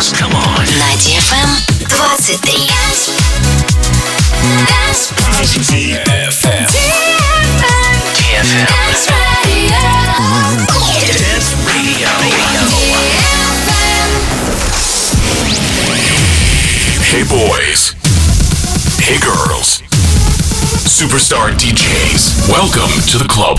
dance. Come on. На DFM 23. DFM. DFM. Dance Radio. Hey boys. Hey girls. Superstar DJs. Welcome to the club.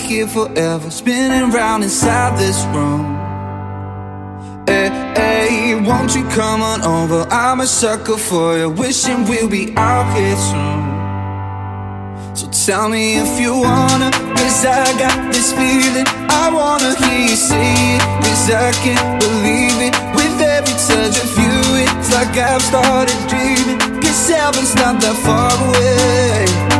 here forever, spinning round inside this room. Hey, hey, won't you come on over? I'm a sucker for you, wishing we'll be out here soon. So tell me if you wanna, cause I got this feeling. I wanna hear you say it, cause I can't believe it. With every touch of you, it's like I've started dreaming. Cause heaven's not that far away.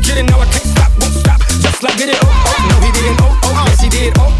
women since I was a kid, and now I can't stop, won't stop. Just like did it. Oh, oh, no, he didn't. Oh, oh, yes, he did. Oh,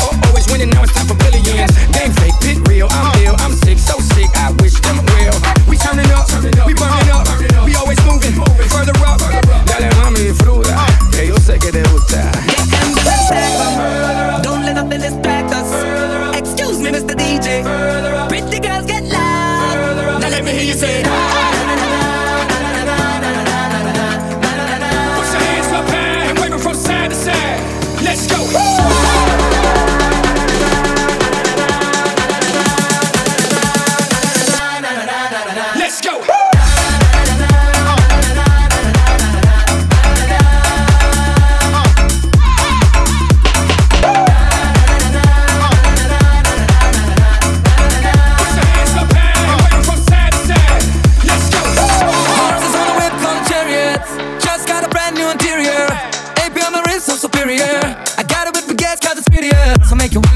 So make it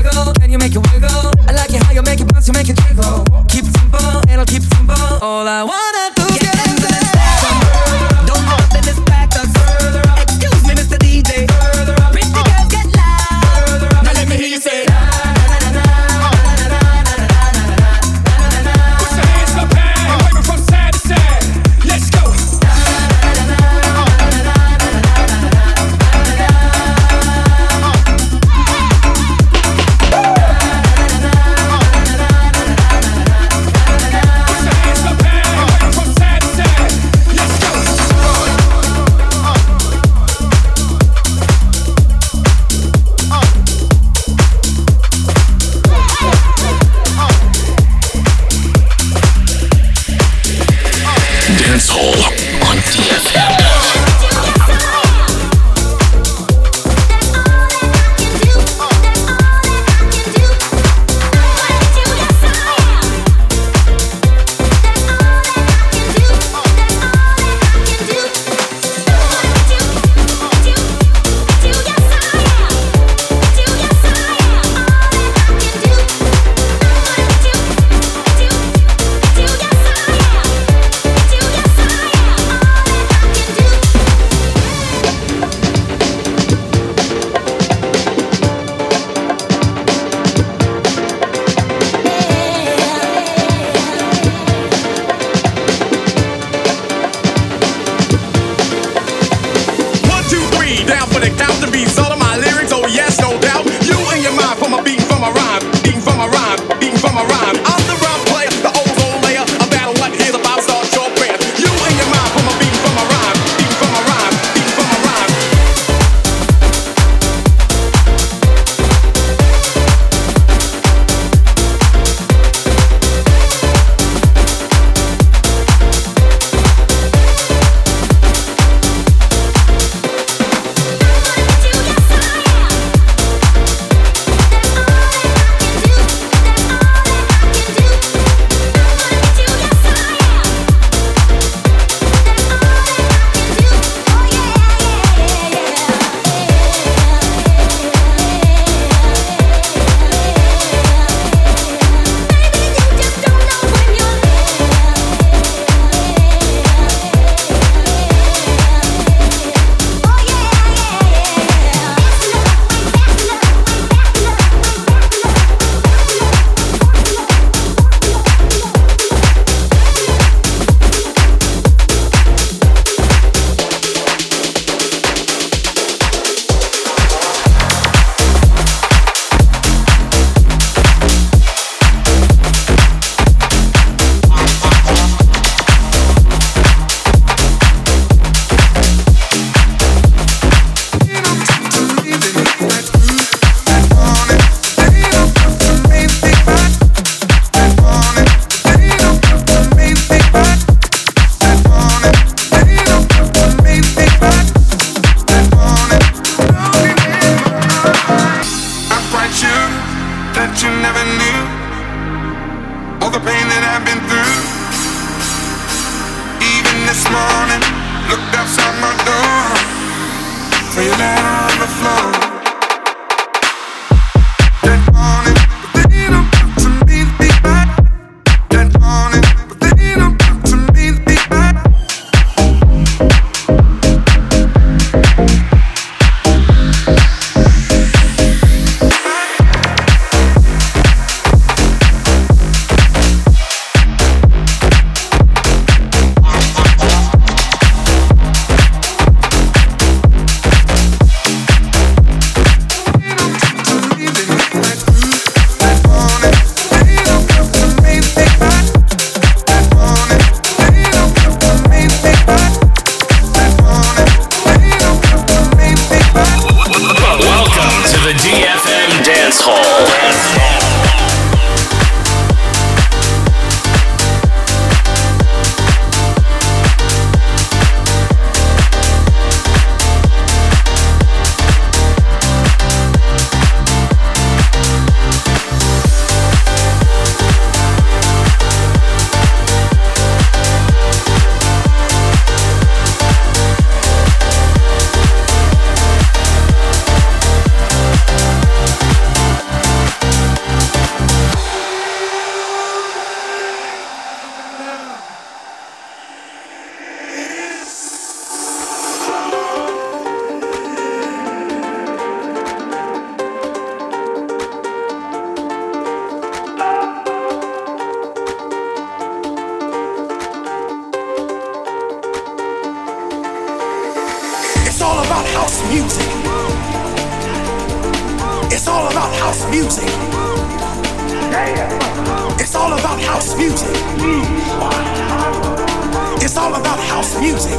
all about house music.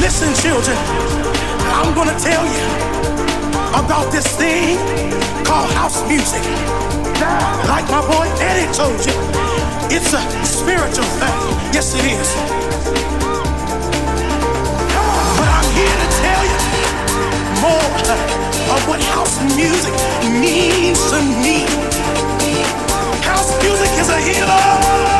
Listen, children, I'm gonna tell you about this thing called house music. Like my boy Eddie told you, it's a spiritual thing. Yes, it is. But I'm here to tell you more of what house music means to me. House music is a healer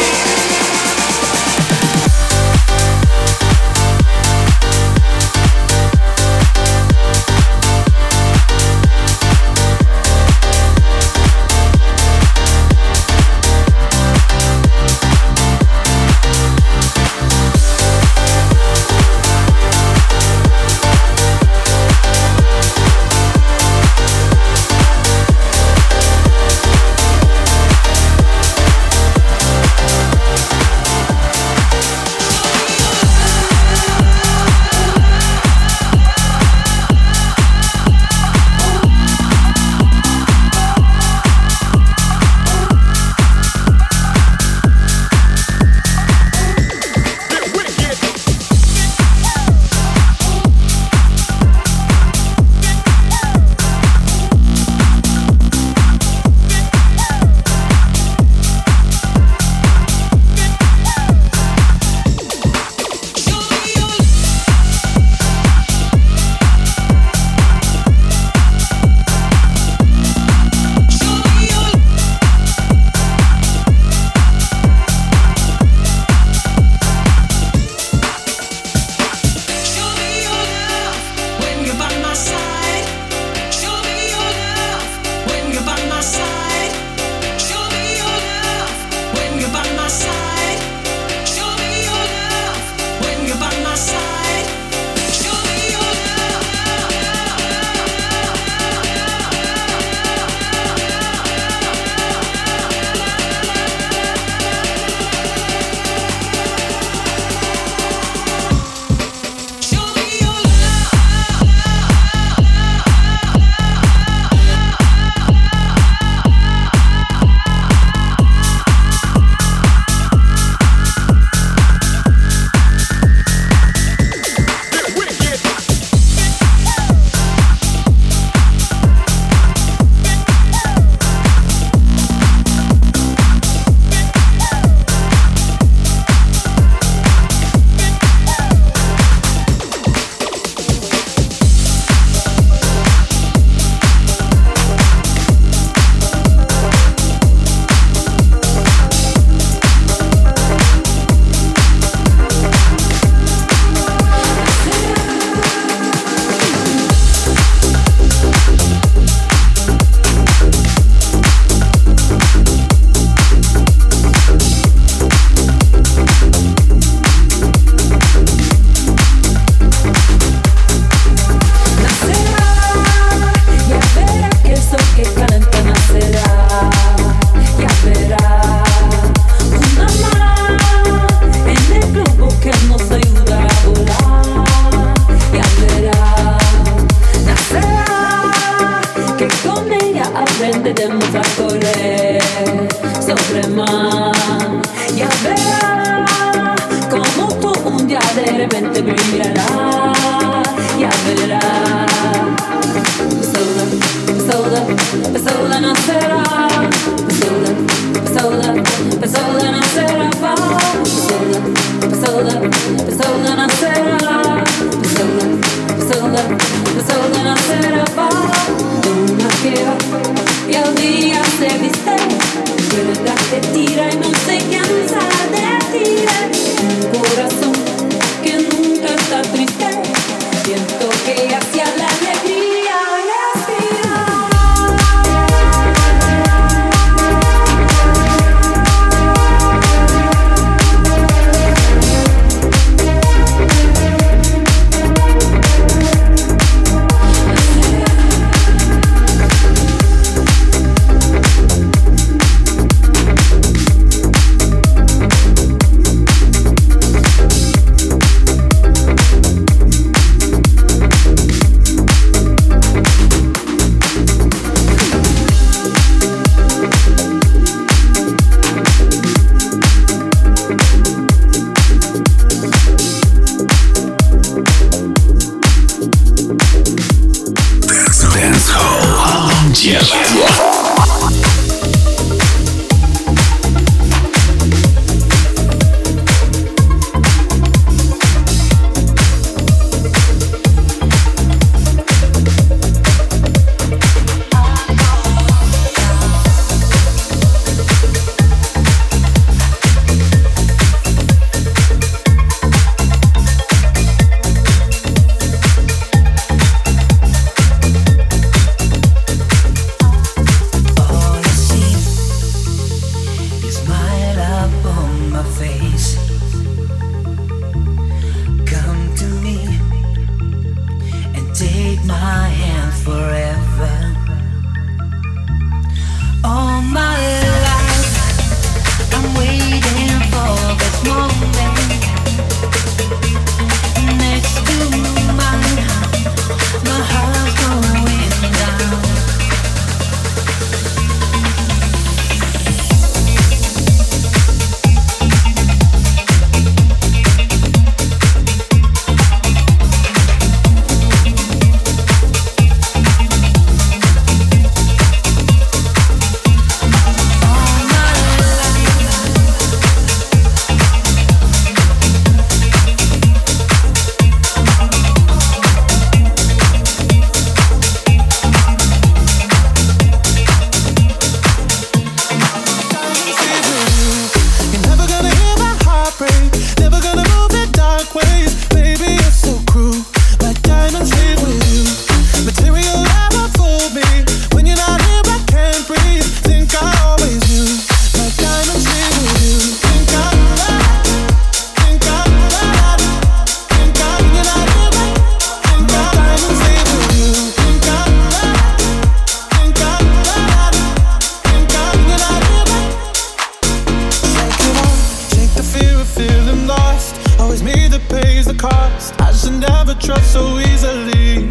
trust so easily.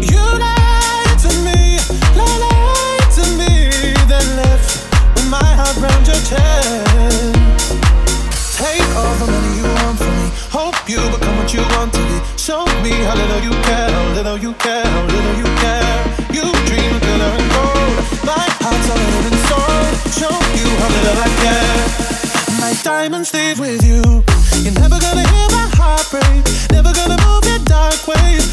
You lied to me, lied to me, then left with my heart round your chest. Take all the money you want from me. Hope you become what you want to be. Show me how little you care, how little you care, how little you care. You dream of glitter and gold. My heart's a living soul. Show you how little I care. My diamonds leave with you. You're never gonna hear my heart afraid. Never gonna move in dark ways.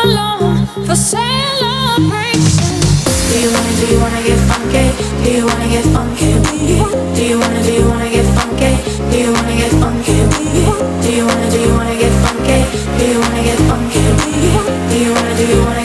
For celebration. Do you wanna, do you wanna get funky? Do you wanna get funky? Do you wanna, do you wanna get funky? Do you wanna get funky? Do you wanna, do you wanna get funky? Do you wanna get funky? Do you wanna, do you wanna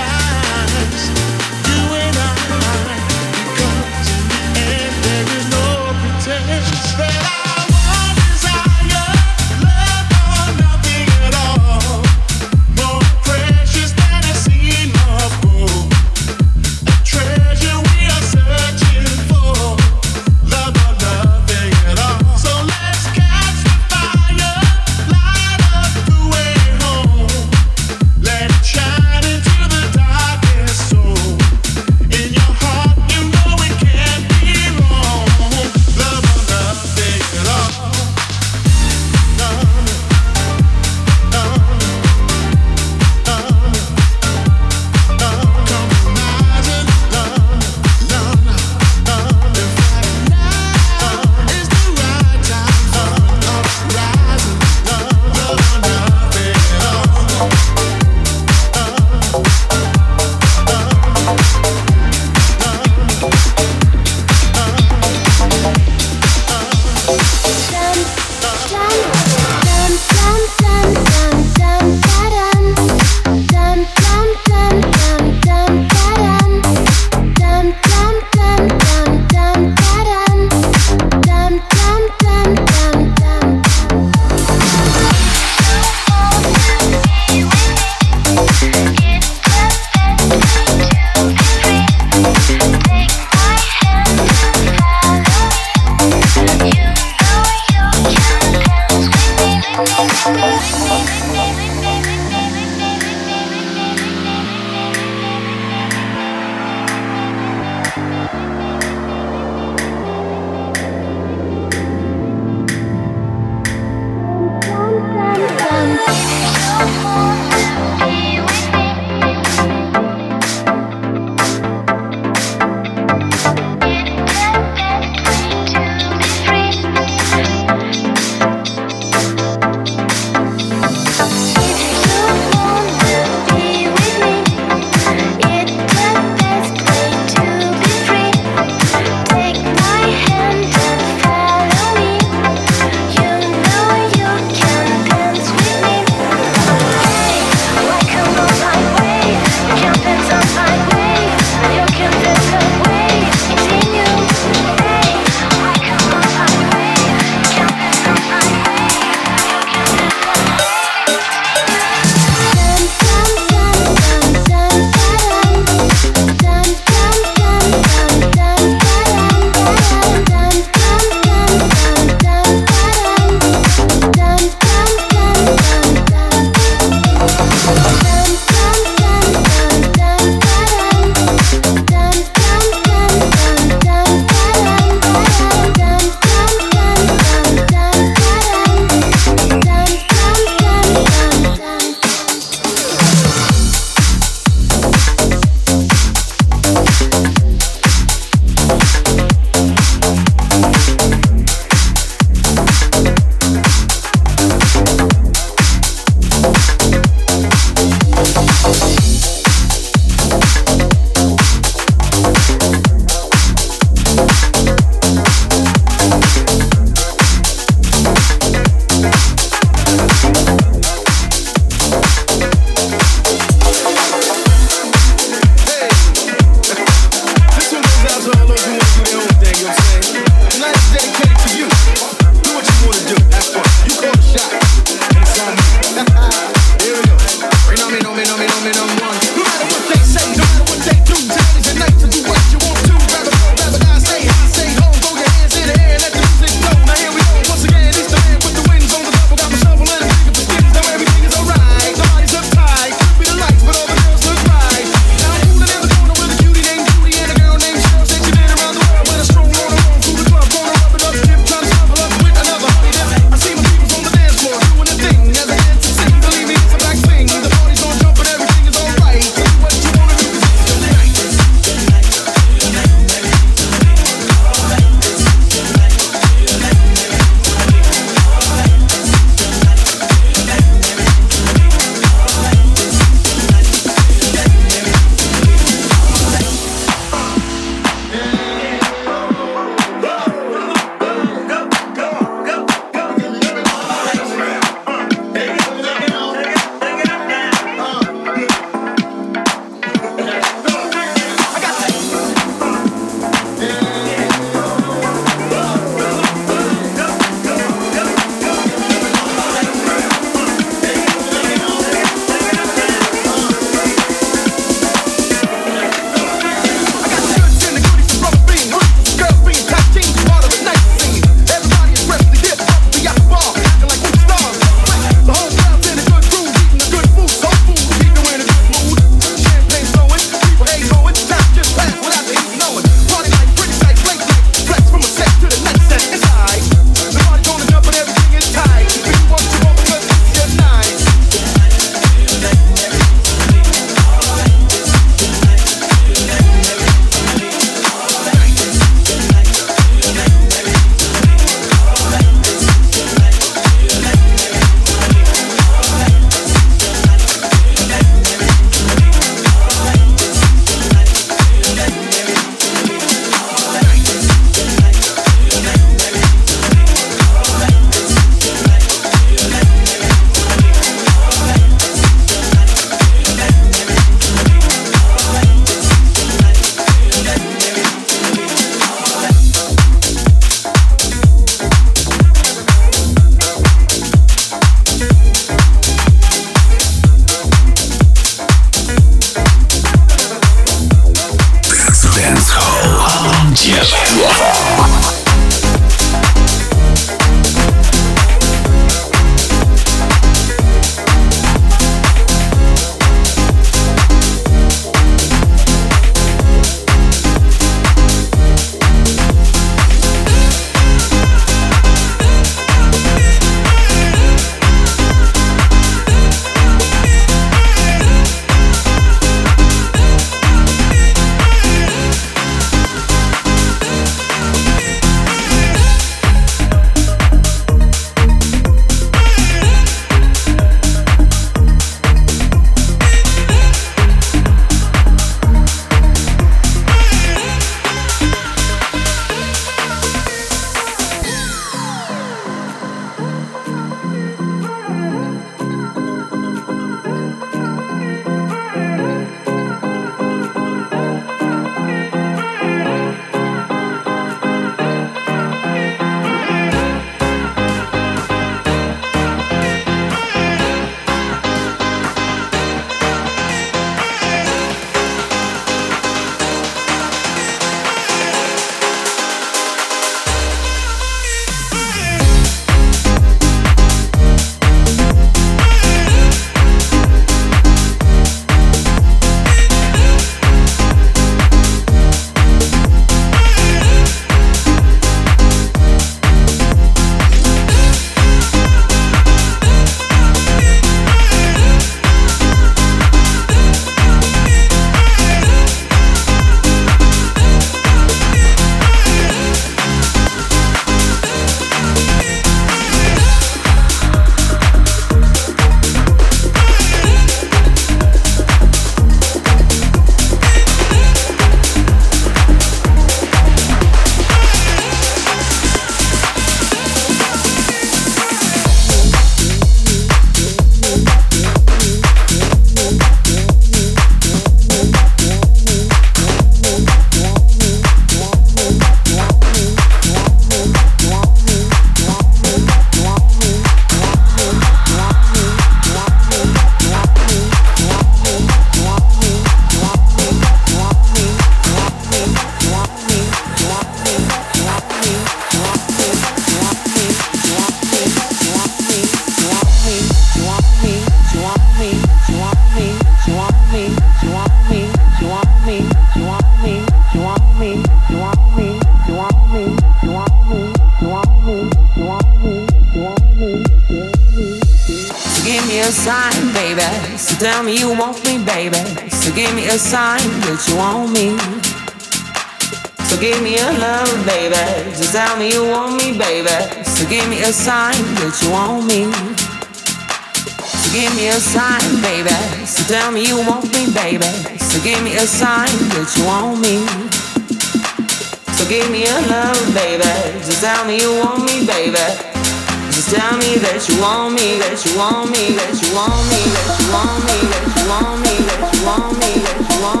Tell me that you want me, that you want me, that you want me, that you want me, that you want me, that you want me, that you want me.